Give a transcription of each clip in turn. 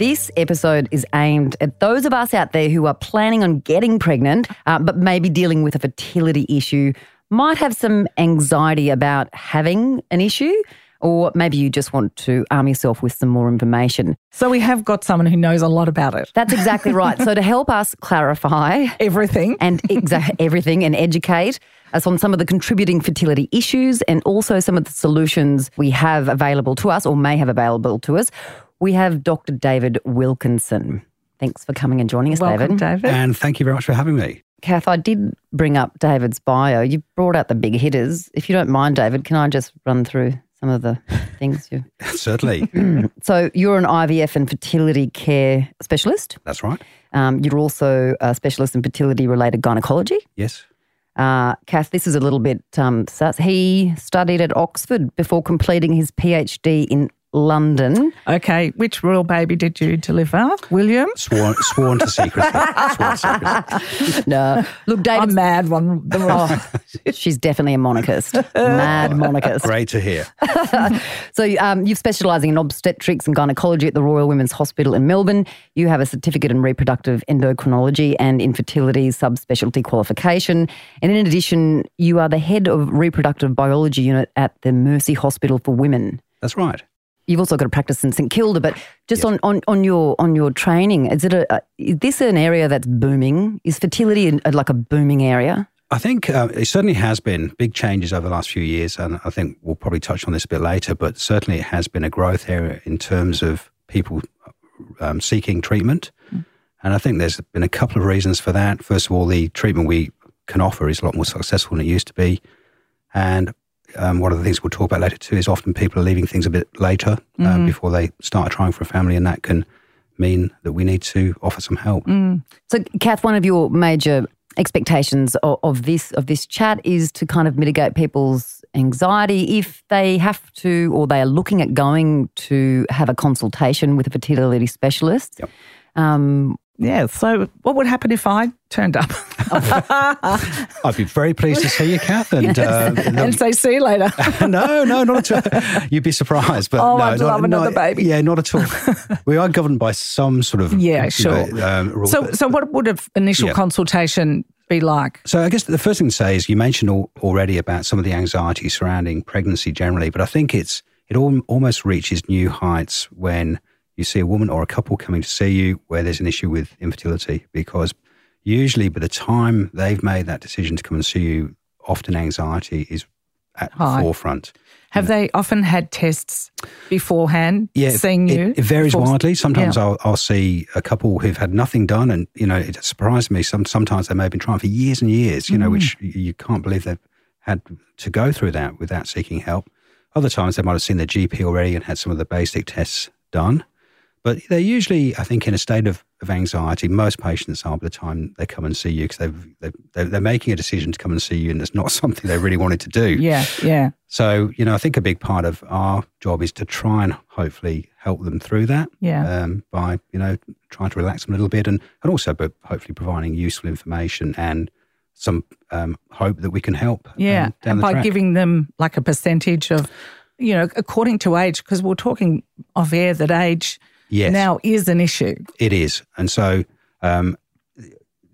This episode is aimed at those of us out there who are planning on getting pregnant, uh, but maybe dealing with a fertility issue, might have some anxiety about having an issue, or maybe you just want to arm yourself with some more information. So we have got someone who knows a lot about it. That's exactly right. So to help us clarify Everything. and exa- everything and educate us on some of the contributing fertility issues and also some of the solutions we have available to us or may have available to us, we have Dr. David Wilkinson. Thanks for coming and joining us, Welcome, David. David. And thank you very much for having me. Kath, I did bring up David's bio. You brought out the big hitters. If you don't mind, David, can I just run through some of the things you. Certainly. So, you're an IVF and fertility care specialist. That's right. Um, you're also a specialist in fertility related gynecology. Yes. Uh, Kath, this is a little bit um, sus. He studied at Oxford before completing his PhD in London. Okay, which royal baby did you deliver? William? Sworn, sworn to secrecy. Sworn to secrecy. No, look, David. I'm mad one. The Oh, she's definitely a monarchist, mad monarchist. Great to hear. So um, you're specialising in obstetrics and gynecology at the Royal Women's Hospital in Melbourne. You have a certificate in reproductive endocrinology and infertility subspecialty qualification. And in addition, you are the head of reproductive biology unit at the Mercy Hospital for Women. That's right. You've also got a practice in St Kilda, but just on, on, on your on your training, is it a, is this an area that's booming? Is fertility in, like a booming area? I think uh, it certainly has been big changes over the last few years, and I think we'll probably touch on this a bit later. But certainly, it has been a growth area in terms of people um, seeking treatment, and I think there's been a couple of reasons for that. First of all, the treatment we can offer is a lot more successful than it used to be, and um, one of the things we'll talk about later too is often people are leaving things a bit later um, before they start trying for a family, and that can mean that we need to offer some help. So, Kath, one of your major expectations of, of this of this chat is to kind of mitigate people's anxiety if they have to or they are looking at going to have a consultation with a fertility specialist. Yep. Um, yeah, so what would happen if I turned up I'd be very pleased to see you, Kath. And, uh, and say, see you later? no, no, not at all. You'd be surprised, but Oh, no, I'd not- love another not- baby. Yeah, not at all. we are governed by some sort of Yeah, you sure. know, um, rules. so, so what would an initial Yeah. consultation be like? So I guess the first thing to say is you mentioned al- already about some of the anxiety surrounding pregnancy generally, but I think it's it all, almost reaches new heights when you see a woman or a couple coming to see you where there's an issue with infertility because usually by the time they've made that decision to come and see you, often anxiety is at High. the forefront. Have they often had tests beforehand, Yeah, seeing it, you? It varies before- widely. Sometimes Yeah. I'll, I'll see a couple who've had nothing done, and you know it surprised me. Some sometimes they may have been trying for years and years. You know, which Mm. you you can't believe they've had to go through that without seeking help. Other times they might have seen their GP already and had some of the basic tests done. But they're usually, I think, in a state of, of anxiety. Most patients are by the time they come and see you because they've, they've, they're, they're making a decision to come and see you, and it's not something they really wanted to do. Yeah, yeah. So, you know, I think a big part of our job is to try and hopefully help them through that Yeah. um, by, you know, trying to relax them a little bit and, and also but hopefully providing useful information and some um, hope that we can help. um, Yeah, down and by track. giving them like a percentage of, you know, according to age, because we're talking off air that age Yes. now is an issue. It is. And so um,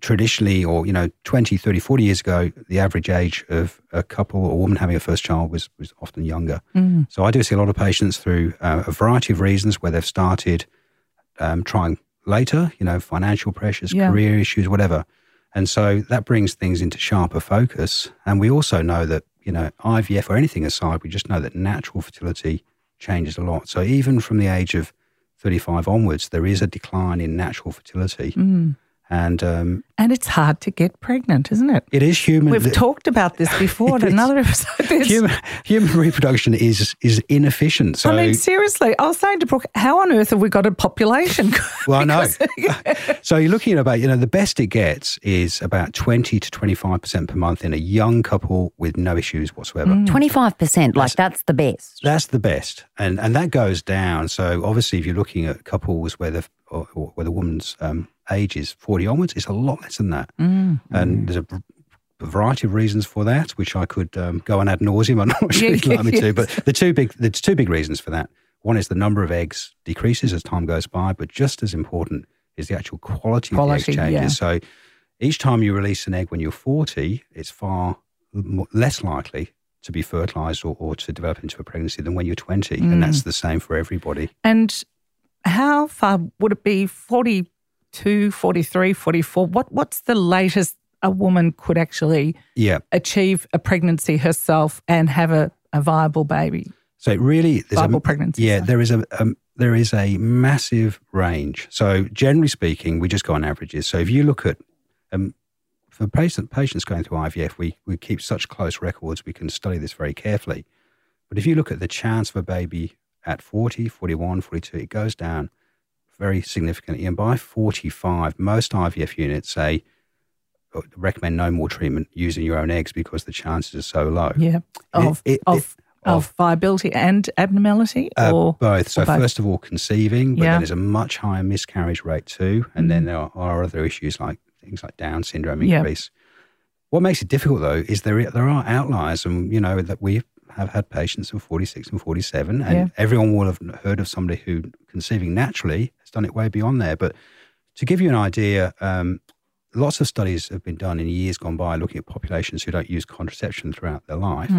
traditionally, or, you know, 20, 30, 40 years ago, the average age of a couple or woman having a first child was, was often younger. So I do see a lot of patients through uh, a variety of reasons where they've started um, trying later, you know, financial pressures, Yeah. career issues, whatever. And so that brings things into sharper focus. And we also know that, you know, IVF or anything aside, we just know that natural fertility changes a lot. So even from the age of 35 onwards, there is a decline in natural fertility. Mm. And um, And it's hard to get pregnant, isn't it? it is human. We've talked about this before in another episode. There's- human, human reproduction is is inefficient. So I mean, seriously, I was saying to Brooke, how on earth have we got a population? Well, I know. So you're looking at about, you know, the best it gets is about 20 to 25% per month in a young couple with no issues whatsoever. Mm. 25%, like that's the best. That's the best. And and that goes down. So obviously, if you're looking at couples where the, or, or where the woman's um, age is 40 onwards, it's a lot less than that. Mm. And there's a variety of reasons for that, which I could um, go on ad nauseum. I'm not sure Yeah, you'd like me to. But the two big, there's two big reasons for that. One is the number of eggs decreases as time goes by, but just as important is the actual quality, Quality, of the eggs yeah. changes. So each time you release an egg when you're 40, it's far mo- less likely to be fertilized or, or to develop into a pregnancy than when you're 20. And Mm. that's the same for everybody. and how far would it be? 42, 43, 44? What, what's the latest a woman could actually Yeah. achieve a pregnancy herself and have a, a viable baby? So it really, there's Viable a, pregnancy, Yeah, sorry. there is a um, there is a massive range. So generally speaking, we just go on averages. So if you look at um, for patient, patients going through IVF, we we keep such close records. We can study this very carefully. But if you look at the chance of a baby at 40, 41, 42, it goes down very significantly. And by 45, most IVF units say recommend no more treatment using your own eggs because the chances are so low. Yeah. Of, it- of, it- of, viability and abnormality? Uh, or both. So or both? first of all, conceiving, but Yeah. then there's a much higher miscarriage rate too, and then there are, are other issues like things like Down syndrome Yeah. increase. What makes it difficult though is there there are outliers, and you know that we have had patients of 46 and 47, and Yeah. everyone will have heard of somebody who conceiving naturally has done it way beyond there. But to give you an idea, um, lots of studies have been done in years gone by looking at populations who don't use contraception throughout their life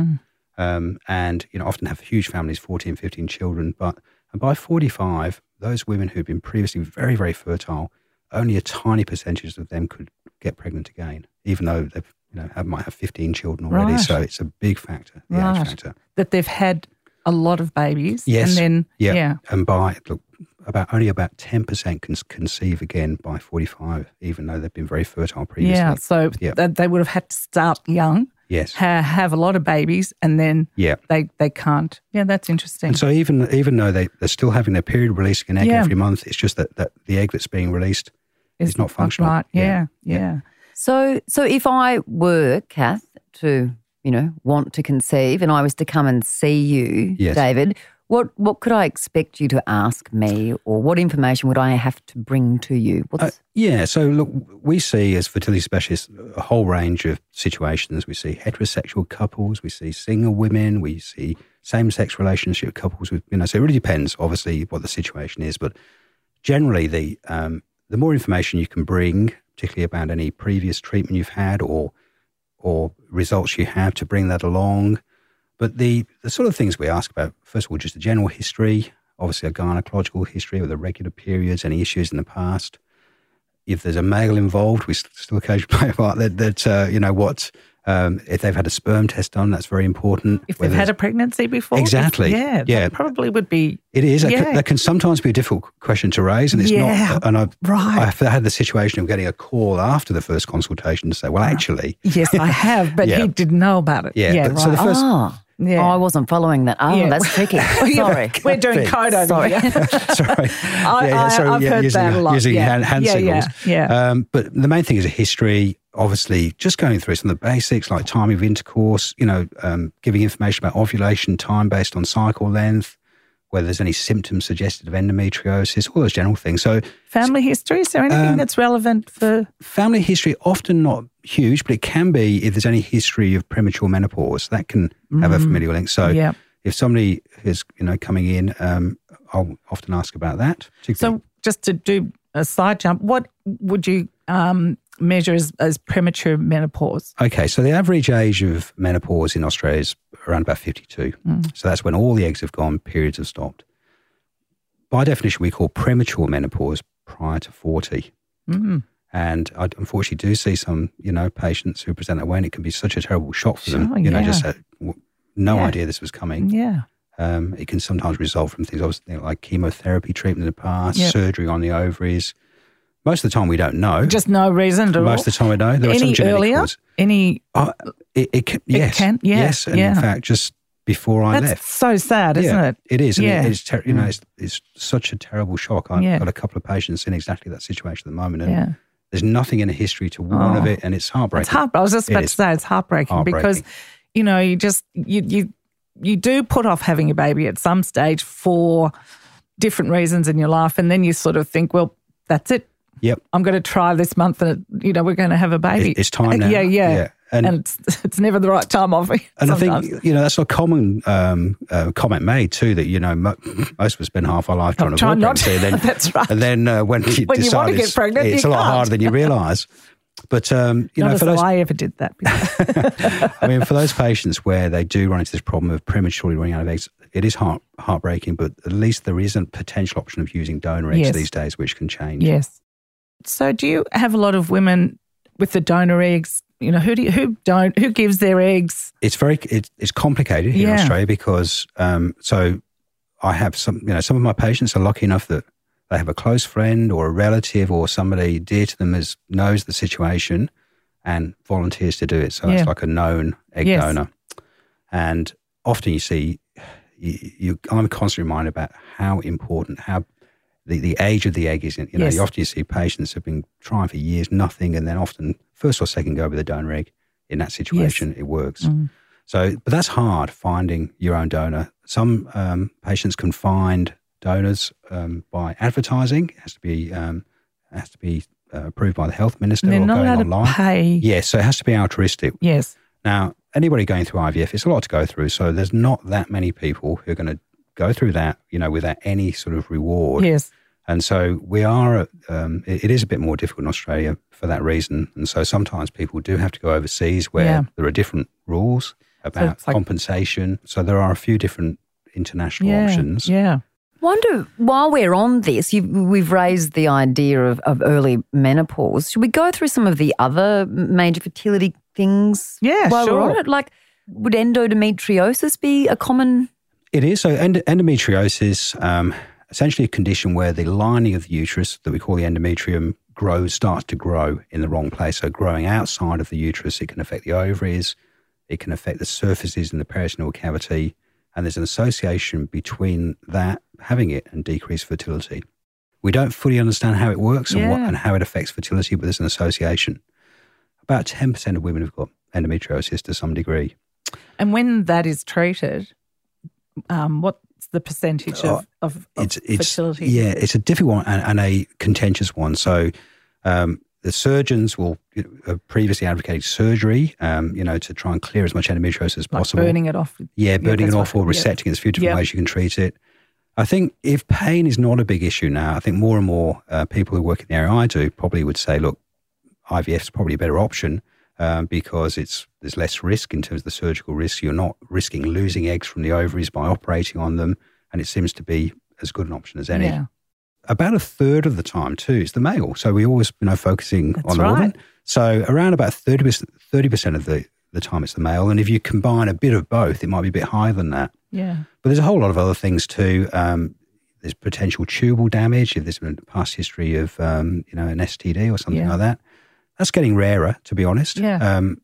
um, and you know often have huge families 14 15 children but and by 45 those women who'd been previously very very fertile only a tiny percentage of them could get pregnant again even though they've you know have, might have 15 children already Right. so it's a big factor the Right. age factor that they've had a lot of babies. Yes. And then, yeah, yeah. and by look about only about 10% can conceive again by 45 even though they've been very fertile previously Yeah. So Yeah. th- they would have had to start young, yes ha- have a lot of babies, and then yeah they, they can't. Yeah, that's interesting. And so even even though they, they're still having their period releasing an egg Yeah. every month, it's just that, that the egg that's being released is not functional. Right. Yeah. Yeah. So, so if I were Kath to, you know, want to conceive, and I was to come and see you, Yes. David, what what could I expect you to ask me, or what information would I have to bring to you? Uh, yeah, so look, we see as fertility specialists a whole range of situations. We see heterosexual couples, we see single women, we see same sex relationship couples. With, you know, so it really depends, obviously, what the situation is. But generally, the um, the more information you can bring, particularly about any previous treatment you've had or or results you have, to bring that along. But the the sort of things we ask about, first of all, just a general history, obviously a gynecological history with the regular periods, any issues in the past if there's a male involved, we still occasionally play a part that, that uh, you know, what, um, if they've had a sperm test done, that's very important. If they've had a pregnancy before. Exactly. Yeah. Yeah. That probably would be. it is. Yeah. can, that can sometimes be a difficult question to raise, and it's Yeah, not. And I've, right. I've had the situation of getting a call after the first consultation to say, well, actually, Yes, I have, but Yeah. he didn't know about it. Yeah, Yeah. but- right. so the first- ah, Yeah. oh, I wasn't following that. Oh, Yeah. that's tricky. Sorry. We're doing code over Sorry. here. sorry, I, I, I've heard using, that a lot. using yeah. hand, hand yeah, signals. Yeah, yeah. Um, but the main thing is a history. Obviously, just going through some of the basics like time of intercourse. You know, um, giving information about ovulation time based on cycle length, whether there's any symptoms suggested of endometriosis, all those general things. So, Family history, is there anything um, that's relevant for. family history often not huge, but it can be if there's any history of premature menopause. That can have a familial link. So, Yeah. if somebody is you know coming in, um, I'll often ask about that. So, just to do a side jump, what would you um, measure as, as premature menopause? Okay, so the average age of menopause in Australia is around about 52. So that's when all the eggs have gone, periods have stopped. By definition, we call premature menopause prior to 40. Mm. And I unfortunately do see some, you know, patients who present that way, and it can be such a terrible shock for them. Sure, You know, just w- no Yeah. idea this was coming. Yeah. Um, it can sometimes result from things, obviously, like chemotherapy treatment in the past, Yep. surgery on the ovaries, Most of the time, we don't know. Just no reason at all. Most of the time, we know. There are some Any genetic earlier? causes. Any? Uh, it, it can, yes, can, yeah, yes, and yeah. in fact, just before I That's left, so sad, isn't yeah, it? It is. Yeah. Mm. it- it's ter- you know, it's, it's such a terrible shock. I've Yeah. got a couple of patients in exactly that situation at the moment, and Yeah. there's nothing in the history to warn of Oh. it, and it's heartbreaking. It's heart. I was just about to say it's heartbreaking, because you know you just you you you do put off having a baby at some stage for different reasons in your life, and then you sort of think, well, that's it. Yep. I'm going to try this month, and you know we're going to have a baby. It- it's time now. Yeah, yeah, Yeah. And- And, it's, it's never the right time, obviously. And sometimes. I think you know that's a common um, uh, comment made too. That you know mo- most of us spend half our life trying to avoid pregnancy, and then That's right. and then uh, when you When you decide want to get pregnant, it's you a lot harder than you realise. But um, you Not know, for those I ever did that. I mean, for those patients where they do run into this problem of prematurely running out of eggs, it is heart heartbreaking. But at least there is a potential option of using donor eggs Yes. these days, which can change. yes. So, do you have a lot of women with the donor eggs? You know, who do you, who don't who gives their eggs? it's very it's, it's complicated here in Australia because um, so I have some you know some of my patients are lucky enough that they have a close friend or a relative or somebody dear to them as knows the situation and volunteers to do it. So Yeah. it's like a known egg Yes. donor, and often you see you, you I'm constantly reminded about how important how the, the age of the egg is. You know, Yes. you often you see patients have been trying for years, nothing, and then often first or second go with a donor egg. In that situation, it works. Mm. So, but that's hard finding your own donor. Some um, patients can find donors um, by advertising. It has to be um, has to be uh, approved by the health minister they're or not going allowed online. pay. Yes, so it has to be altruistic. Yes. Now, anybody going through IVF, it's a lot to go through. So there's not that many people who are going to go through that, you know, without any sort of reward. Yes. And so we are, um, it, it is a bit more difficult in Australia for that reason. And so sometimes people do have to go overseas where Yeah. there are different rules about it's like- compensation. So there are a few different international Yeah. options. Yeah. Wonder while we're on this, you, we've raised the idea of, of early menopause. Should we go through some of the other major fertility things? Yeah, while we're on sure. it, like would endometriosis be a common? It is. So end- endometriosis, um, essentially a condition where the lining of the uterus that we call the endometrium grows, starts to grow in the wrong place. So growing outside of the uterus, it can affect the ovaries, it can affect the surfaces in the peritoneal cavity, and there's an association between that, having it, and decreased fertility. We don't fully understand how it works and, what, and how it affects fertility, but there's an association. About 10% of women have got endometriosis to some degree. And when that is treated, um, what's the percentage of, of, of Oh, it's it's fertility? yeah, it's a difficult one and, and a contentious one. So um, the surgeons will you know, have previously advocated surgery, um, you know, to try and clear as much endometriosis as like possible. burning it off. yeah, burning it that's off right. or Yeah. resecting. There's a few different Yeah. ways you can treat it. I think if pain is not a big issue now, I think more and more uh, people who work in the area I do probably would say, look, IVF is probably a better option um, because it's there's less risk in terms of the surgical risk. You're not risking losing eggs from the ovaries by operating on them, and it seems to be as good an option as any. Yeah. About a third of the time too is the male. So we always you know focusing That's on the woman. So around about 30 percent of the the time it's the male, and if you combine a bit of both, it might be a bit higher than that. Yeah. But there's a whole lot of other things too. Um, there's potential tubal damage if there's been a past history of um, you know an STD or something Yeah. like that. That's getting rarer, to be honest. Yeah. Um,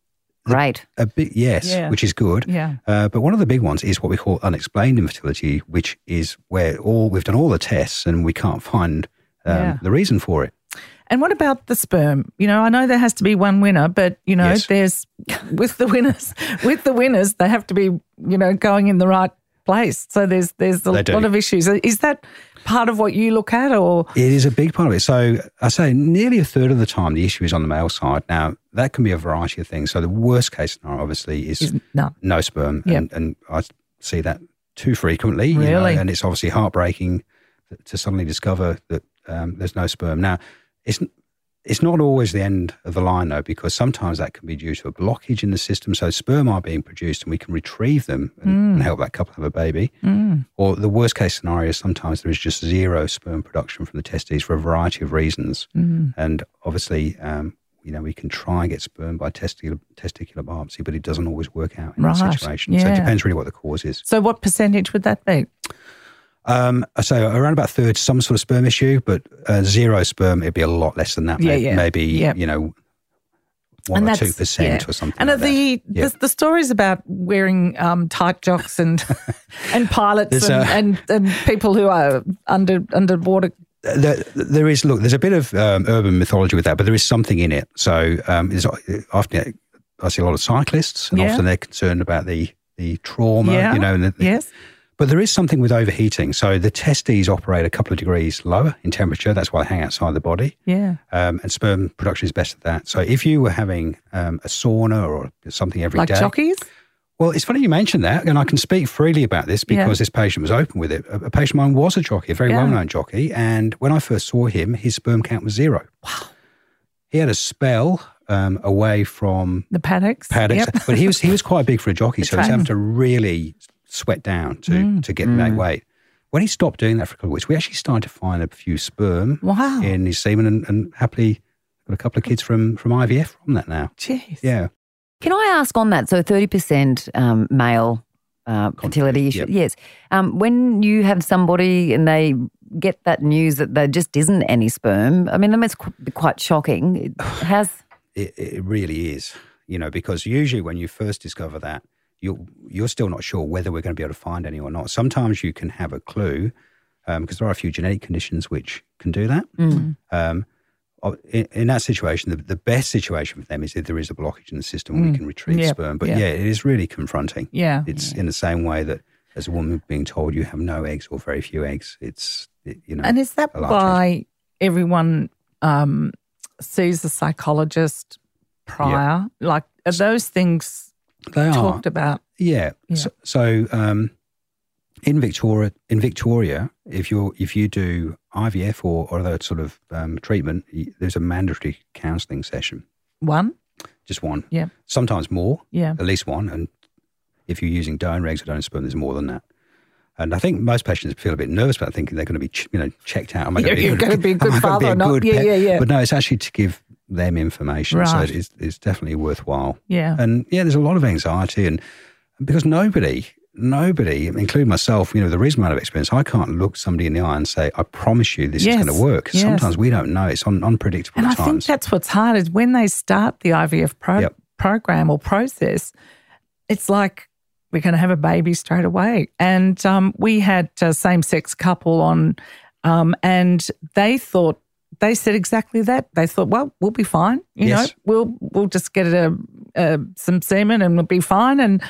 Great. a bit, yes, Yeah. which is good. Yeah. Uh, but one of the big ones is what we call unexplained infertility, which is where all we've done all the tests and we can't find um, Yeah. the reason for it. And what about the sperm? You know, I know there has to be one winner, but you know, Yes. there's with the winners, with the winners, they have to be, you know, going in the right place. So there's there's a lot of issues. Is that part of what you look at, or It is a big part of it. So I say nearly a third of the time the issue is on the male side. Now that can be a variety of things. So the worst case scenario obviously is is no? no sperm, Yep. and, and I see that too frequently. you know, Really? and it's obviously heartbreaking to suddenly discover that um, there's no sperm. Now, it's it's not always the end of the line though, because sometimes that can be due to a blockage in the system. So sperm are being produced, and we can retrieve them and, and help that couple have a baby. Mm. Or the worst case scenario is sometimes there is just zero sperm production from the testes for a variety of reasons. Mm. And obviously, um, you know, we can try and get sperm by testicular, testicular biopsy, but it doesn't always work out in Right, that situation. So it depends really what the cause is. So what percentage would that be? Um, so around about third, some sort of sperm issue, but uh, zero sperm, it'd be a lot less than that. Yeah, maybe, yeah. maybe Yeah. you know one or two percent yeah. or something. And like the, that. Yeah. the the stories about wearing um, tight jocks and and pilots and, a- and, and people who are under underwater. there, there is look. There's a bit of um, urban mythology with that, but there is something in it. So um, there's often I see a lot of cyclists, and Yeah. often they're concerned about the the trauma. You know, and the, Yes. But there is something with overheating. So the testes operate a couple of degrees lower in temperature. That's why they hang outside the body. Yeah. Um, and sperm production is best at that. So if you were having um, a sauna or something every day, Like jockeys. well, it's funny you mentioned that, and I can speak freely about this Yeah. because this patient was open with it. A, a patient of mine was a jockey, a very Yeah. well-known jockey, and when I first saw him, his sperm count was zero. Wow! He had a spell um, away from The paddocks. paddocks, Yep. but he was he was quite big for a jockey, so he was having to really sweat down to Mm. to get that weight. When he stopped doing that for a couple of weeks, we actually started to find a few sperm Wow. in his semen, and, and happily got a couple of kids from from IVF from that now. Jeez. Yeah. Can I ask on that? So thirty percent um, male uh, fertility issue. yep. Yes. Um, when you have somebody and they get that news that there just isn't any sperm, I mean, that must be quite shocking. It has. It, it really is, you know, because usually when you first discover that, you're you're still not sure whether we're going to be able to find any or not. Sometimes you can have a clue because there are a few genetic conditions which can do that. Um, in, in that situation, the, the best situation for them is if there is a blockage in the system, we can retrieve Yep, sperm. But yeah. yeah. it is really confronting. Yeah. It's in the same way that as a woman being told you have no eggs or very few eggs, it's it, you know. And is that why everyone um, sees a psychologist prior? Like, are those things they are. talked about? Yeah. Yeah. So, so um, in Victoria, in Victoria, if you if you do IVF or, or other sort of um, treatment, there's a mandatory counselling session, One? just one. Yeah. Sometimes more, Yeah. at least one. And if you're using donor eggs or donor sperm, there's more than that. And I think most patients feel a bit nervous about thinking they're going to be, ch- you know, checked out. Am I You're- gonna you're gonna be a good father or not? good Yeah, yeah, yeah. But no, it's actually to give them information. So it's, it's definitely worthwhile. Yeah. And yeah, there's a lot of anxiety, and because nobody, nobody, including myself, you know, the reason amount of experience, I can't look somebody in the eye and say, "I promise you, this Yes, is going to work." yes. Sometimes we don't know; it's un- unpredictable And at I think that's what's hard is when they start the IVF pro- Yep. program or process, it's like we're going to have a baby straight away. And um, we had a same sex couple on, um, and they thought they said exactly that. They thought, well, we'll be fine. You Yes. know, we'll we'll just get a, a, some semen and we'll be fine. And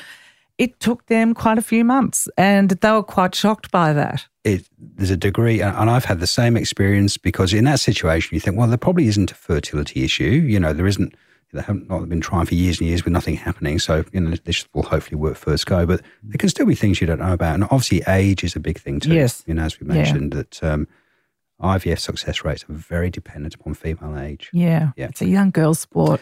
it took them quite a few months, and they were quite shocked by that. it, there's a degree, and I've had the same experience because in that situation, you think, well, there probably isn't a fertility issue. You know, there isn't. They haven't not been trying for years and years with nothing happening. So you know, this will hopefully work first go. But there can still be things you don't know about, and obviously, age is a big thing too. Yes. You know, as we Yeah. mentioned, that um, IVF success rates are very dependent upon female age. Yeah. Yeah. It's a young girl sport.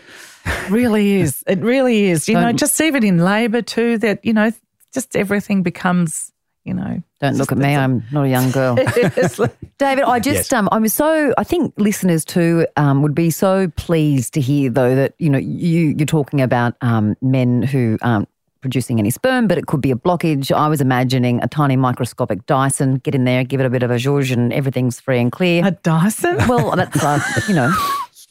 really is. It really is. You know, Don't- just even in labour too, that, you know, just everything becomes, you know. Don't look at me. I'm not a young girl. David, I just Yes. um, I'm so I think listeners too um, would be so pleased to hear though that you know you you're talking about um, men who aren't producing any sperm, but it could be a blockage. I was imagining a tiny microscopic Dyson, get in there, give it a bit of a zhuzh, and everything's free and clear. a Dyson? well, that's uh, you know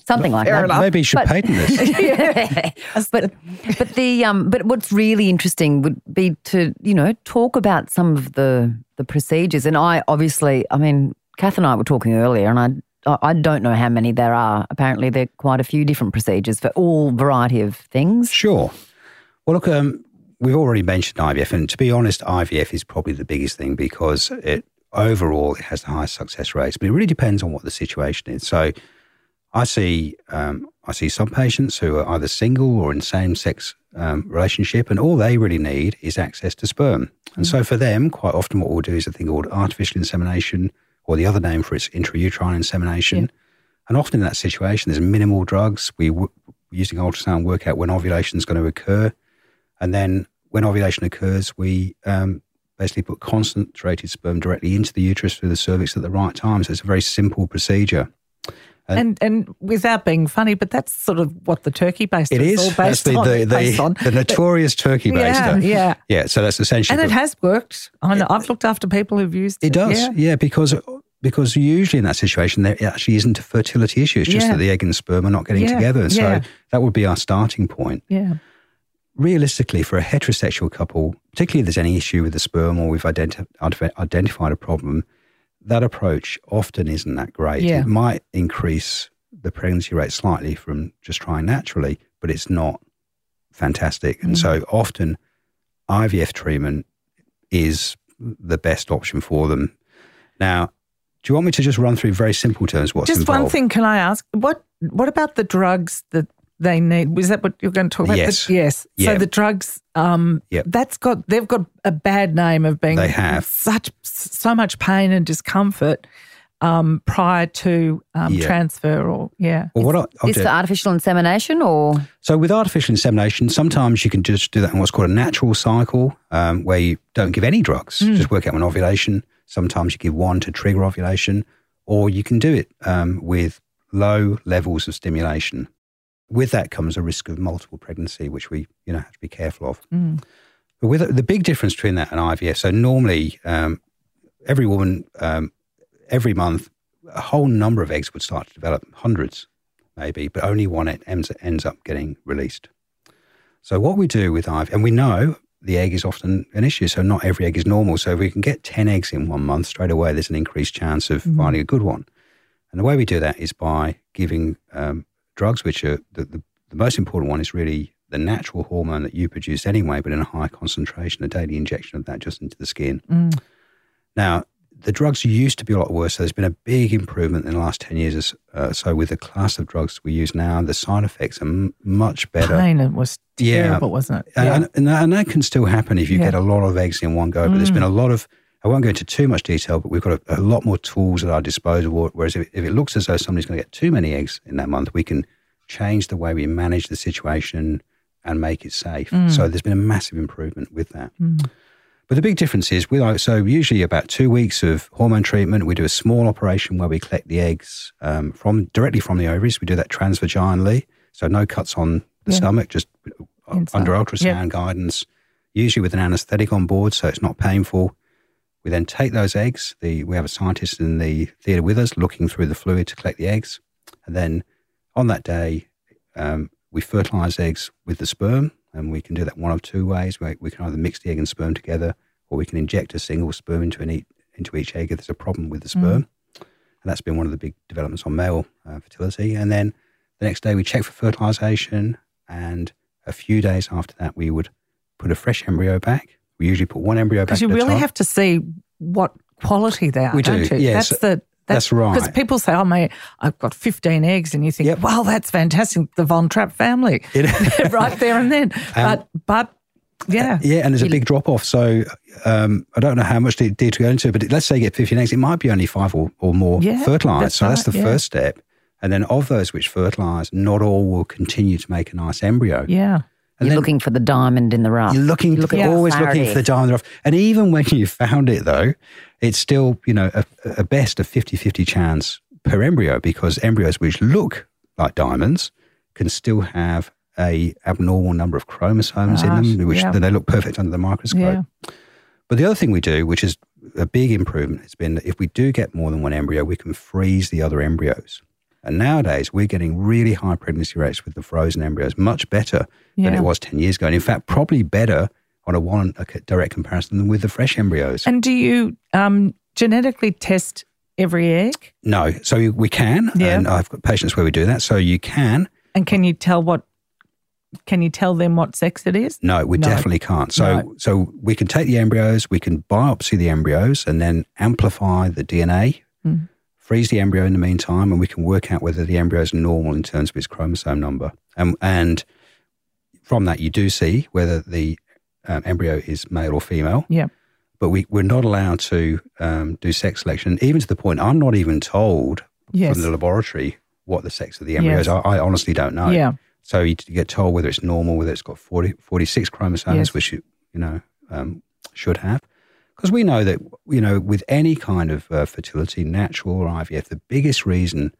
something like that. Maybe you should But- patent this. but but the um but what's really interesting would be to you know talk about some of the the procedures and I obviously I mean Kath and I were talking earlier and I I I don't know how many there are apparently there are quite a few different procedures for all variety of things Sure. Well, look, um, we've already mentioned IVF, and to be honest, IVF is probably the biggest thing because it overall it has the highest success rates, but it really depends on what the situation is. So, I see, um, I see some patients who are either single or in same-sex um, relationship, and all they really need is access to sperm. And so, for them, quite often, what we'll do is a thing called artificial insemination, or the other name for it's intrauterine insemination. And often in that situation, there's minimal drugs. We w- using ultrasound work out when ovulation is going to occur, and then when ovulation occurs, we um, basically put concentrated sperm directly into the uterus through the cervix at the right time. So it's a very simple procedure. And and without being funny, but that's sort of what the turkey baster It is is. all That's based the, on. the, based on. the, notorious turkey Yeah, baster. yeah. Yeah. So that's essentially. And it has worked. I I've looked after people who've used it. It does, Yeah. yeah, because because usually in that situation there actually isn't a fertility issue. It's just Yeah. that the egg and sperm are not getting Yeah, together. So yeah. that would be our starting point. Yeah. Realistically, for a heterosexual couple, particularly if there's any issue with the sperm or we've identi- identified a problem, that approach often isn't that great. Yeah. It might increase the pregnancy rate slightly from just trying naturally, but it's not fantastic. And Mm. so often IVF treatment is the best option for them. Now, do you want me to just run through very simple terms what's Just involved? one thing, can I ask? What What about the drugs that they need? Was that what you're going to talk about? Yes. The- yes. Yeah. So the drugs, um, Yep. that's got they've got a bad name of being They have. such so much pain and discomfort um, prior to um, Yeah. transfer or yeah. Well, what I- I'll This do- for artificial insemination or So with artificial insemination, sometimes you can just do that in what's called a natural cycle, um, where you don't give any drugs, just work out an ovulation. Sometimes you give one to trigger ovulation, or you can do it um, with low levels of stimulation. With that comes a risk of multiple pregnancy, which we you know have to be careful of. But with the big difference between that and IVF, so normally um, every woman um, every month a whole number of eggs would start to develop, hundreds maybe, but only one it ends, ends up getting released. So what we do with IVF, and we know the egg is often an issue, so not every egg is normal. So if we can get 10 eggs in one month, straight away there's an increased chance of finding a good one. And the way we do that is by giving um, drugs, which are the, the, the most important one is really the natural hormone that you produce anyway, but in a high concentration, a daily injection of that just into the skin. Now, the drugs used to be a lot worse. So there's been a big improvement in the last 10 years. Uh, so with the class of drugs we use now, the side effects are m- much better. Pain it was Yeah. terrible, wasn't it? And, Yeah. and, and, that, and that can still happen if you Yeah. Mm. get a lot of eggs in one go. But there's been a lot of, I won't go into too much detail, but we've got a, a lot more tools at our disposal. Whereas if, if it looks as though somebody's going to get too many eggs in that month, we can change the way we manage the situation and make it safe. Mm. So there's been a massive improvement with that. But the big difference is we like so usually about two weeks of hormone treatment. We do a small operation where we collect the eggs um, from directly from the ovaries. We do that transvaginally, so no cuts on the Yeah. stomach, just uh, Inside. under ultrasound Yeah. guidance. Usually with an anaesthetic on board, so it's not painful. We then take those eggs. The we have a scientist in the theatre with us looking through the fluid to collect the eggs, and then on that day um, we fertilise eggs with the sperm, and we can do that one of two ways. We, we can either mix the egg and sperm together, or we can inject a single sperm into an e- into each egg if there's a problem with the sperm. And that's been one of the big developments on male uh, fertility. And then the next day we check for fertilization, and a few days after that we would put a fresh embryo back. We usually put one embryo back. Because you really time. have to see what quality they are, We do, don't you? yes. That's the That's right. Because people say, "Oh, mate, I've got 15 eggs," and you think, Yep. "Well, that's fantastic." The Von Trapp family, right there and then. but but yeah, Yeah, and there's a big drop off. So um, I don't know how much detail to go into, but let's say you get 15 eggs, it might be only five or, or more Yeah, fertilized. that's so that's the yeah. first step. And then of those which fertilize, not all will continue to make a nice embryo. yeah, And you're then looking for the diamond in the rough. you're looking, Look at Yeah. always clarity. looking for the diamond in the rough. And even when you found it, though, it's still, you know, a, a best of 50 50 chance per embryo because embryos which look like diamonds can still have a abnormal number of chromosomes in them, which yeah. they look perfect under the microscope. yeah. But the other thing we do, which is a big improvement, has been that if we do get more than one embryo, we can freeze the other embryos. And nowadays, we're getting really high pregnancy rates with the frozen embryos, much better than it was 10 years ago. And in fact, probably better on a one a direct comparison than with the fresh embryos. And do you um, genetically test every egg? no, so we can. Yeah. And I've got patients where we do that. So you can. And can you tell what? Can you tell them what sex it is? No, we No. definitely can't. So, No. so we can take the embryos, we can biopsy the embryos, and then amplify the DNA, Mm. Freeze the embryo in the meantime, and we can work out whether the embryo is normal in terms of its chromosome number. And and from that, you do see whether the um, embryo is male or female. Yeah. But we, we're not allowed to um, do sex selection, even to the point I'm not even told Yes. from the laboratory what the sex of the embryo is. I, I honestly don't know. Yeah. So you get told whether it's normal, whether it's got 40, 46 chromosomes, Yes. which you, you know um, should have. Because we know that you know with any kind of uh, fertility, natural or IVF, the biggest reason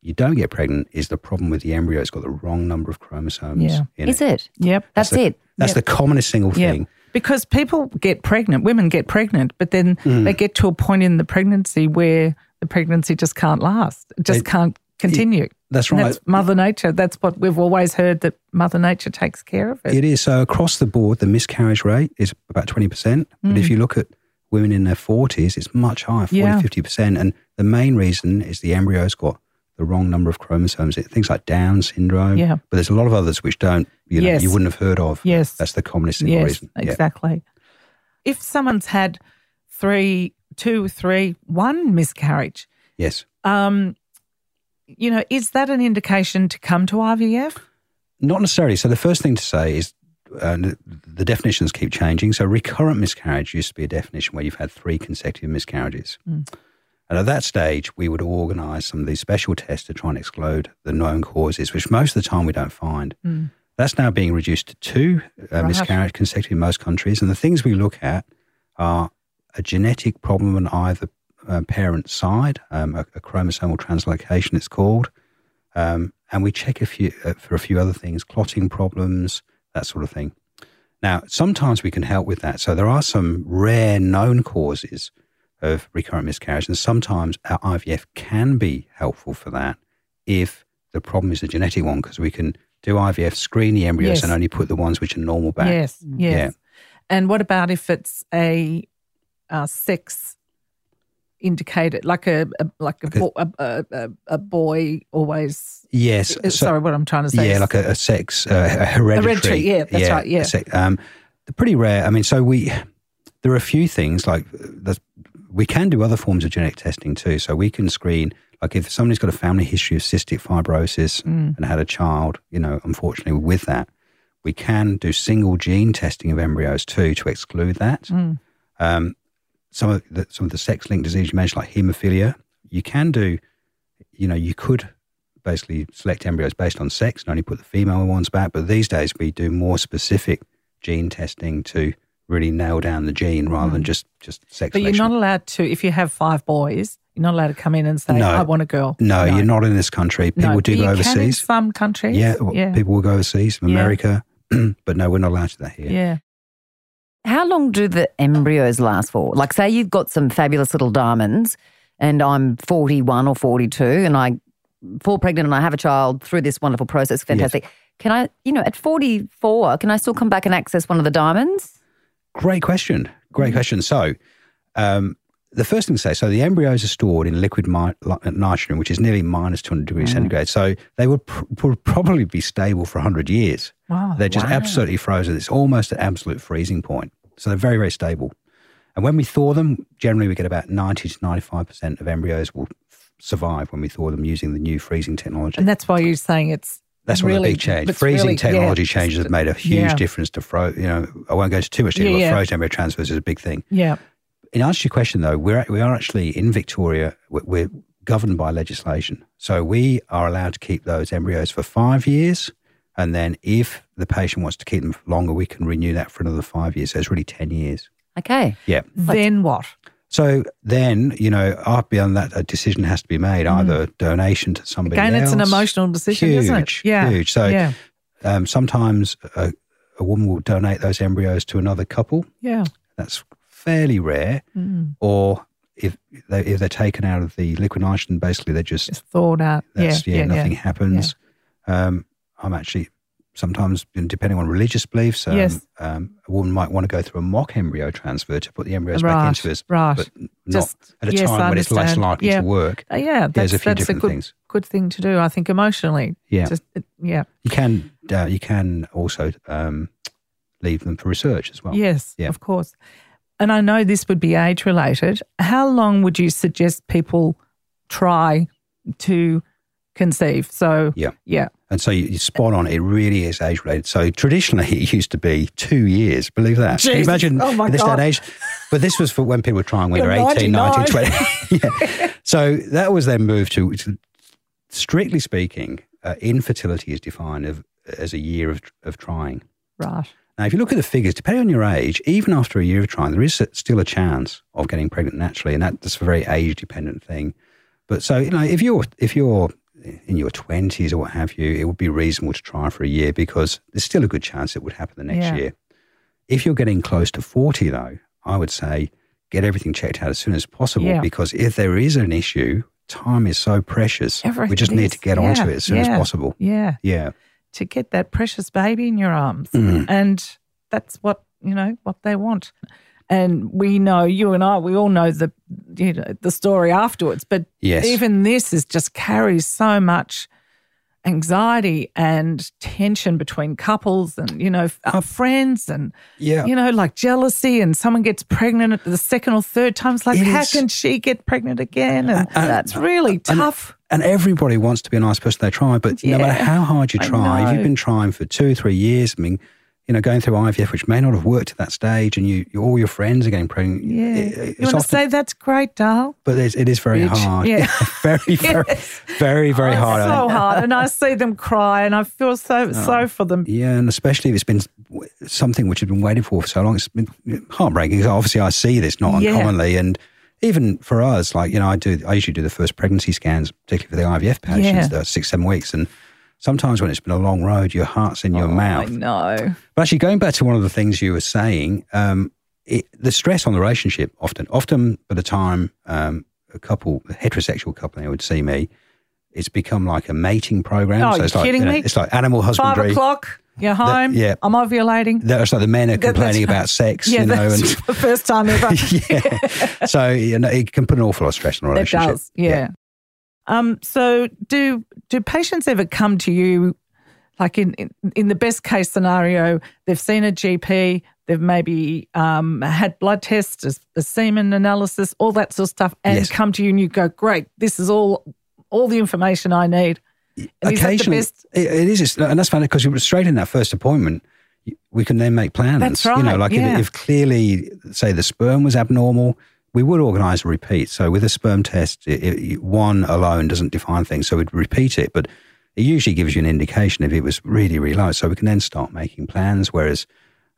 you don't get pregnant is the problem with the embryo. It's got the wrong number of chromosomes. Yeah. Is it? Yep. That's the, it. That's Yep. the commonest single thing. Because people get pregnant, women get pregnant, but then Mm. they get to a point in the pregnancy where the pregnancy just can't last. It just It- can't continue. That's And right. That's Mother Nature. That's what we've always heard that Mother Nature takes care of it. It is. So across the board, the miscarriage rate is about 20%. But if you look at women in their 40s, it's much higher, 40, Mm. Yeah. 50%. And the main reason is the embryo's got the wrong number of chromosomes. It- Things like Down syndrome. Yeah. But there's a lot of others which don't, you know, Yes. you wouldn't have heard of. Yes. That's the commonest single yes, reason. Yeah. exactly. If someone's had three, two, three, one miscarriage, Yes. um, you know, is that an indication to come to IVF? Not necessarily. So the first thing to say is uh, the- definitions keep changing. So recurrent miscarriage used to be a definition where you've had three consecutive miscarriages. And at that stage, we would organise some of these special tests to try and exclude the known causes, which most of the time we don't find. That's now being reduced to two uh, Right. miscarriage consecutive in most countries. And the things we look at are a genetic problem on either uh, parent side, um, a, a chromosomal translocation, it's called. Um, and we check a few, uh, for a few other things, clotting problems, that sort of thing. Now, sometimes we can help with that. So there are some rare known causes of recurrent miscarriage, and sometimes our IVF can be helpful for that if the problem is a genetic one, because we can do IVF, screen the embryos, Yes. and only put the ones which are normal back. Yes, yes. Yeah. And what about if it's a, uh sex indicated, like a, a like a, Like a- bo- a, a, boy always? Yes. uh, so- sorry, what I'm trying to say. Yeah, like a, a sex, uh, a hereditary. Hereditary, yeah, that's right, yeah. a sec- um, they're pretty rare. I mean, so we, there are a few things like we can do other forms of genetic testing too. So we can screen, like if somebody's got a family history of cystic fibrosis Mm. and had a child, you know, unfortunately with that, we can do single gene testing of embryos too to exclude that. Mm. Um, some of the, some of the sex-linked diseases you mentioned, like haemophilia, you can do. You know, you could basically select embryos based on sex and only put the female ones back. But these days, we do more specific gene testing to really nail down the gene rather than just just sex. Mm. But you're not allowed to, if you have five boys, you're not allowed to come in and say, No. I want a girl. no, you're not in this country. People No, do go you Can in overseas. some countries. Yeah, yeah. people will go overseas, from Yeah. America, but no, we're not allowed to do that here. yeah. How long do the embryos last for? Like, say you've got some fabulous little diamonds, and I'm 41 or 42, and I fall pregnant and I have a child through this wonderful process. Fantastic. Can I, you know, at 44, can I still come back and access one of the diamonds? Great question. Great Mm-hmm. question. So, um, the first thing to say, so the embryos are stored in liquid mi- nitrogen, which is nearly minus 200 degrees Mm. centigrade. So they would, pr- would probably be stable for 100 years. Wow. They're just wow. absolutely frozen. It's almost an absolute freezing point. So they're very, very stable. And when we thaw them, generally we get about 90 to 95% of embryos will f- survive when we thaw them using the new freezing technology. And that's why you're saying it's That's one of the big change. Freezing really- technology yeah, changes have made a huge yeah. difference to fro. You know, I won't go into too much detail, Yeah, but frozen embryo transfers is a big thing. Yeah. In answer to your question, though, we're we are actually in Victoria. We're, we're governed by legislation, so we are allowed to keep those embryos for five years, and then if the patient wants to keep them longer, we can renew that for another five years. So it's really ten years. Okay. Yeah. Then what? So then, you know, up beyond that, a decision has to be made, either donation to somebody Mm. Again, else. it's an emotional decision, huge, isn't it? Yeah. huge. So yeah. um, sometimes a, a woman will donate those embryos to another couple. Yeah. That's fairly rare. Mm. Or if they if they're taken out of the liquid nitrogen, basically they're just It's thought out. yeah. yeah, yeah, nothing yeah. happens. Um, I'm actually sometimes depending on religious beliefs, um, Yes. um, a woman might want to go through a mock embryo transfer to put the embryos back Right, into us, right. but not Just- at a yes, time when it's less likely Yeah. to work. Uh, yeah, There's that's, a few that's a different good, things. good thing to do, I think, emotionally. Yeah. Just, it- yeah. You can uh, you can also um, leave them for research as well. Yes, Yeah. of course. And I know this would be age related. How long would you suggest people try to conceive? So, Yeah. yeah. And so you, spot on. It really is age related. So traditionally, it used to be two years. Believe that. Can you imagine Oh, this God. age? But this was for when people were trying when they were 18, 19, 20. yeah. So that was then moved to, to strictly speaking, uh, infertility is defined of, as a year of, of trying. Right. Now, if you look at the figures, depending on your age, even after a year of trying, there is still a chance of getting pregnant naturally, and that's a very age dependent thing. But so you know, if you're if you're in your 20s or what have you, it would be reasonable to try for a year because there's still a good chance it would happen the next Yeah. year. If you're getting close to 40, though, I would say get everything checked out as soon as possible Yeah. because if there is an issue, time is so precious. we Everything just need to get onto it as soon as possible. Yeah. Yeah. To get that precious baby in your arms. Mm. And that's what, you know, what they want. And we know, you and I, we all know the, you know, the story afterwards. But Yes. even this is just carries so much anxiety and tension between couples and, you know, uh, friends and, Yeah. you know, like jealousy and someone gets pregnant at the second or third time. It's like, It how is. can she get pregnant again? And that's really tough. And everybody wants to be a nice person they try, but no matter how hard you try, if you've been trying for two, three years, I mean, you know, going through IVF, which may not have worked at that stage, and you, you all your friends are getting pregnant. yeah. it- you want to say that's great, Dal? but it's, it is very hard. Yeah. very, very, very, very Oh, hard. It's so hard. And I see them cry and I feel so Oh. so ah. for them. Yeah, and especially if it's been something which has been waiting for for so long, it's been heartbreaking. Obviously, I see this not Yeah. uncommonly, and even for us, like you know, I do. I usually do the first pregnancy scans, particularly for the IVF patients, Yeah. six, seven weeks, and sometimes when it's been a long road, your heart's in your Oh, mouth. I know. But actually, going back to one of the things you were saying, um, it, the stress on the relationship often, often by the time um, a couple, a heterosexual couple, they would see me, it's become like a mating program. Oh, so it's you like, kidding you know, me? It's like animal husbandry. Five o'clock, you're home. yeah. I'm ovulating. That's like the men are complaining about sex, Yeah, you know, and the first time ever. yeah. So you know, it can put an awful lot of stress on a It relationship. does, yeah. Um, so do do patients ever come to you like in, in in the best case scenario, they've seen a GP, they've maybe um, had blood tests, a, a semen analysis, all that sort of stuff, and Yes. come to you and you go, Great, this is all all the information I need. And is that the Occasionally, it, it is, and that's funny because you were straight in that first appointment, we can then make plans. That's right. You know, like yeah. if, if clearly, say, the sperm was abnormal, we would organise a repeat. So with a sperm test, it, it, one alone doesn't define things, so we'd repeat it, but it usually gives you an indication if it was really, really low. So we can then start making plans. Whereas,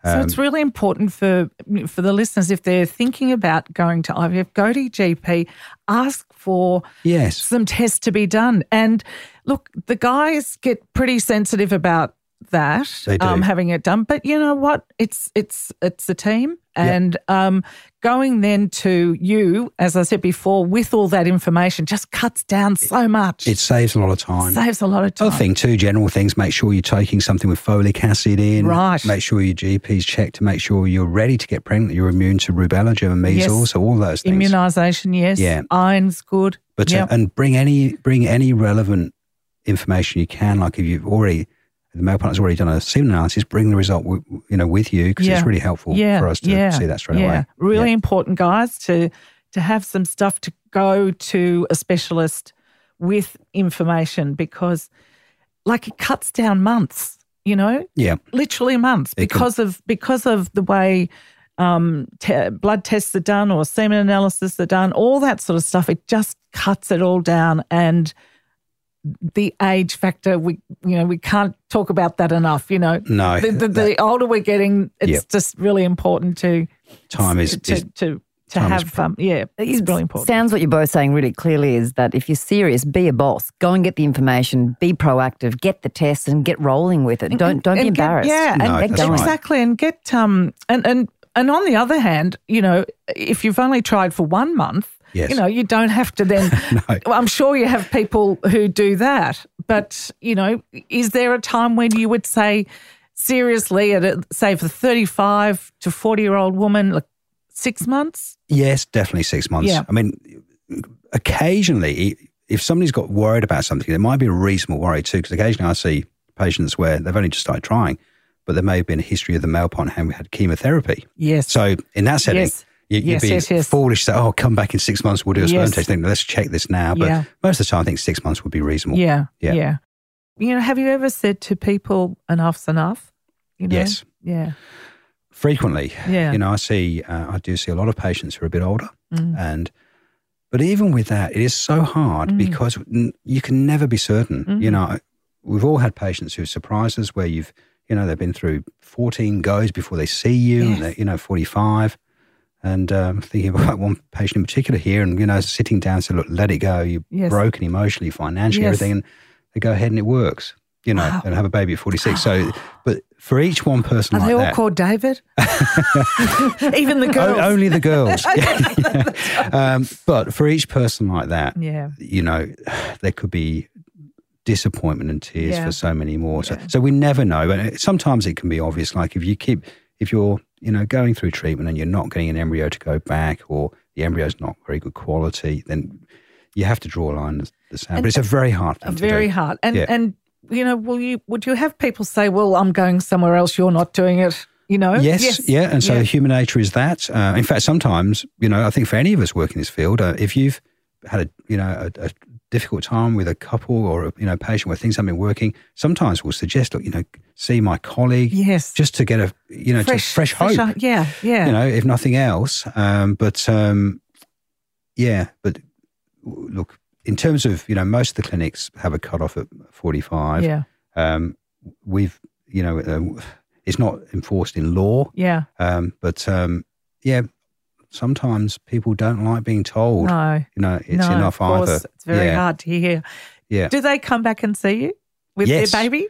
So it's really important for for the listeners if they're thinking about going to IVF, go to GP, ask for yes, some tests to be done. And look, the guys get pretty sensitive about that, Um, having it done. But you know what? It's it's it's a team, and um, going then to you, as I said before, with all that information, just cuts down so much. it saves a lot of time. saves a lot of time. Other thing too, general things. Make sure you're taking something with folic acid in. Right. Make sure your GP's checked to make sure you're ready to get pregnant. You're immune to rubella, German measles, Yes. so all those things. Immunisation, yes. Yeah. Iron's good. but uh, Yep. and bring any bring any relevant information you can. Like if you've already the male partner's already done a semen analysis, bring the result w- you know with you because Yeah. it's really helpful yeah, for us to yeah, see that straight yeah. away. Really important, guys, to to have some stuff to go to a specialist with information because, like, it cuts down months. You know, Yeah. literally months It can- because of because of the way um, te- blood tests are done or semen analysis are done, all that sort of stuff. It just cuts it all down and. The age factor, we you know we can't talk about that enough. You know, No, the, the, the older we're getting, it's Yep. just really important to Time is, to is to, to time is have um, yeah, it's really important. Sounds what you're both saying really clearly is that if you're serious, be a boss. Go and get the information. Be proactive. Get the tests and get rolling with it. Don't don't be And get- embarrassed. yeah, No, and that's going. right. exactly, and get um and and and on the other hand, you know, if you've only tried for one month. Yes. You know, you don't have to then. No. I'm sure you have people who do that, but you know, is there a time when you would say, seriously, at a, say for 35 to 40 year old woman, like six months? Yes, definitely six months. Yeah. I mean, occasionally, if somebody's got worried about something, there might be a reasonable worry too, because occasionally I see patients where they've only just started trying, but there may have been a history of the male partner having had chemotherapy. Yes. So in that setting, Yes. You, you'd Yes, be yes, yes. foolish to say, oh, come back in six months, we'll do a sperm test. Think, let's check this now. But Yeah. most of the time, I think six months would be reasonable. Yeah, Yeah. yeah. You know, have you ever said to people, enough's enough? You know? Yes. Yeah. Frequently, Yeah. you know, I see, uh, I do see a lot of patients who are a bit older, Mm. and but even with that, it is so hard Mm. because n- you can never be certain. Mm-hmm. You know, we've all had patients who surprise us where you've, you know, they've been through fourteen goes before they see you, and Yes. they're, you know, forty five. And um, thinking about one patient in particular here, and you know, sitting down, so look, let it go. You're Yes. broken emotionally, financially, Yes. everything, and they go ahead and it works. You know, Wow. and have a baby at 46. So, but for each one person Are like they all that, called David? Even the O- girls. only the girls. Yeah, yeah. Um, but for each person like that, yeah. you know, there could be disappointment and tears Yeah. for so many more. So, so we never know. But sometimes it can be obvious. Like if you keep, if you're, you know, going through treatment and you're not getting an embryo to go back, or the embryo's not very good quality, then you have to draw a line in the sand. but it's a very hard thing. to Very hard. And Yeah. and you know, will you would you have people say, "Well, I'm going somewhere else. You're not doing it." You know. Yes, yeah, and so Yeah. human nature is that. Uh, in fact, sometimes you know, I think for any of us working this field, uh, if you've had a you know a, a difficult time with a couple or a you know patient where things haven't been working, sometimes we'll suggest, look, you know, see my colleague, Yes. just to get a you know fresh, fresh hope. eye- Yeah. Yeah. You know, if nothing else. Um, but um, yeah, but look, in terms of you know, most of the clinics have a cutoff at forty-five. yeah. Um, we've you know, uh, it's not enforced in law. Yeah. Um, but um, yeah, sometimes people don't like being told. No. You know, it's no, enough of course. either. It's very yeah, hard to hear. Yeah, Do they come back and see you with Yes. their baby?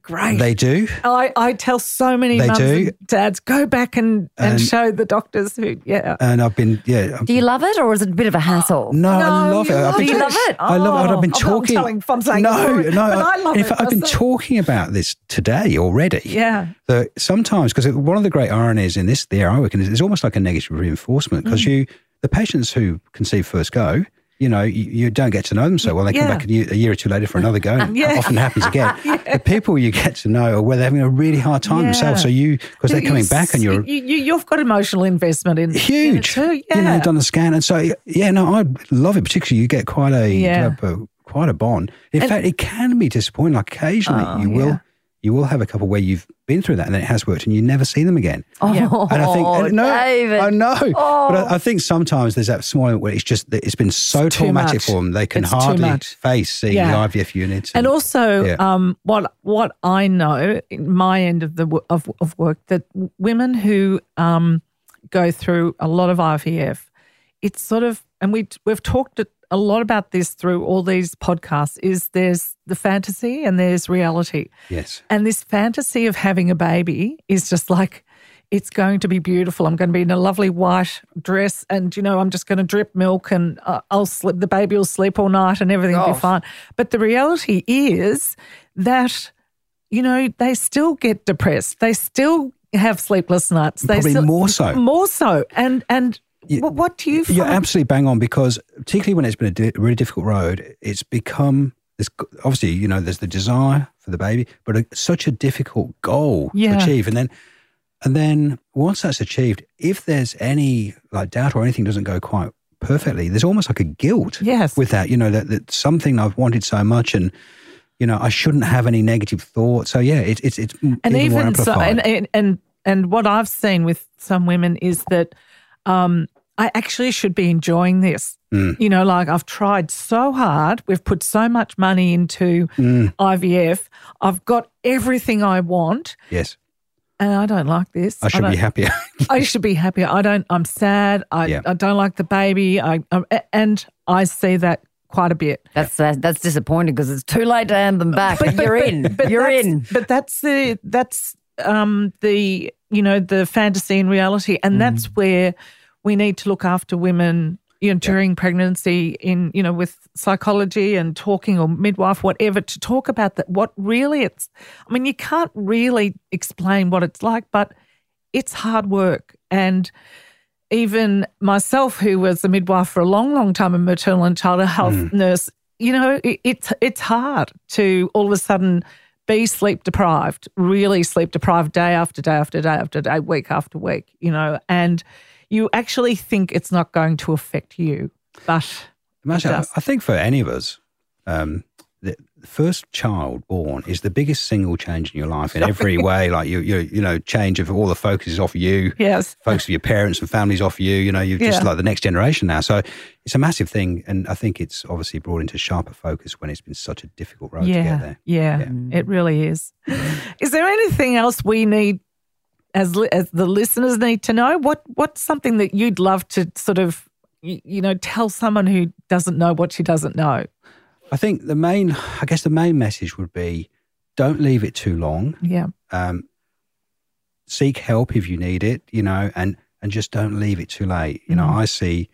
Great. they do. I, I tell so many They mums do. and dads, go back and, and, And- show the doctors who, yeah. And I've been, yeah. Do you love it or is it a bit of a hassle? no, I love it. I've love been Do you love it? I love it. I've been Oh, I'm talking. telling if I'm saying no, it, no. but I love in it fact, I've been myself. talking about this today already. Yeah. that sometimes because one of the great ironies in this the area I work in is it's almost like a negative reinforcement Mm. because you the patients who conceive first go you know you, you don't get to know them so well they come back a year, a year or two later for another go and Yeah. it often happens again the people you get to know are where they're having a really hard time themselves so you because they're coming back and you're you, you've got emotional investment in in huge. Yeah. you know done the scan and so yeah no I love it particularly you get quite a Yeah. Uh, quite a bond in And- fact it can be disappointing like occasionally Oh, you will yeah. You will have a couple where you've been through that and then it has worked and you never see them again Oh, Yeah. and I think, and no, David. I know, but Oh. I, I think sometimes there's that small element where it's just that it's been so It's traumatic for them they can It's hardly face seeing Yeah. the IVF unit. And also, Yeah. um, what what I know, in my end of the of, of work, that women who um, go through a lot of IVF, it's sort of, and we we've talked a a lot about this through all these podcasts. Is there's the fantasy and there's reality, yes, and this fantasy of having a baby is just like. It's going to be beautiful. I'm going to be in a lovely white dress, and you know, I'm just going to drip milk, and uh, I'll sleep. The baby will sleep all night, and everything will Oh. be fine. But the reality is that, you know, they still get depressed. They still have sleepless nights. They Probably still, more so. More so. And and what, what do you find? you're absolutely bang on because particularly when it's been a di- really difficult road, it's become this. Obviously, you know, there's the desire for the baby, but a, such a difficult goal Yeah. to achieve, and then. And then once that's achieved, if there's any like doubt or anything doesn't go quite perfectly, there's almost like a guilt Yes. with that, you know, that, that something I've wanted so much and, you know, I shouldn't have any negative thoughts. So yeah, it, it's, it's and even, even so, and, and and and what I've seen with some women is that um, I actually should be enjoying this. Mm. You know, like I've tried so hard. We've put so much money into Mm. IVF. I've got everything I want, yes, and I don't like this. I should don't- be happier. I should be happier. I don't. I'm sad. I, Yeah. I don't like the baby. I, I and I see that quite a bit. That's that's, that's disappointing because it's too late to hand them back. But, you're in. But you're in. But that's the that's um the you know the fantasy and reality, and that's where we need to look after women. You know, during pregnancy, in you know, with psychology and talking or midwife, whatever, to talk about that. What really it's. I mean, you can't really explain what it's like, but it's hard work and even myself, who was a midwife for a long, long time, a maternal and child health mm. nurse, you know, it, it's it's hard to all of a sudden be sleep deprived, really sleep deprived, day after day after day after day, week after week, you know, and you actually think it's not going to affect you, but Imagine, I, think for any of us, um, the first child born is the biggest single change in your life in every way. Like you, you, you know, change of all the focus is off you. yes, Focus of your parents and families off you. You know, you're just Yeah. like the next generation now. So it's a massive thing, and I think it's obviously brought into sharper focus when it's been such a difficult road to get yeah, there. yeah, it really is. Is there anything else we need as as the listeners need to know? What what's something that you'd love to sort of you, you know tell someone who doesn't know what she doesn't know? I think the main, I guess, the main message would be, don't leave it too long. Yeah. Um, seek help if you need it, you know, and and just don't leave it too late. You know, Mm-hmm. I see,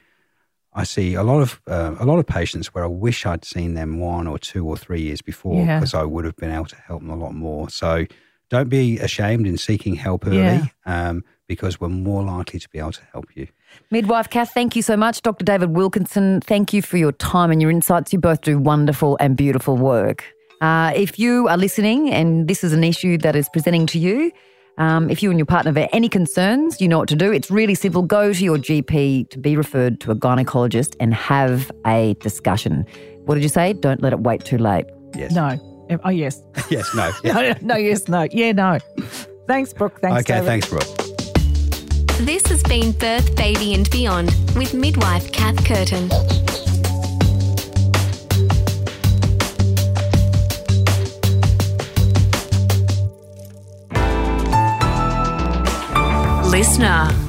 I see a lot of uh, a lot of patients where I wish I'd seen them one or two or three years before Yeah. because I would have been able to help them a lot more. So don't be ashamed in seeking help early Yeah. um, because we're more likely to be able to help you. Midwife Kath, thank you so much. Dr. David Wilkinson, thank you for your time and your insights. You both do wonderful and beautiful work. Uh, if you are listening and this is an issue that is presenting to you, um, if you and your partner have any concerns, you know what to do. It's really simple. Go to your GP to be referred to a gynecologist and have a discussion. What did you say? Don't let it wait too late. Yes. No. Oh yes. Yes. No. Yeah. No. No. Yes. No. Yeah. No. Thanks, Brooke. Thanks. okay. David. Thanks, Brooke. This has been Birth, Baby and Beyond with midwife Kath Curtin. Listener.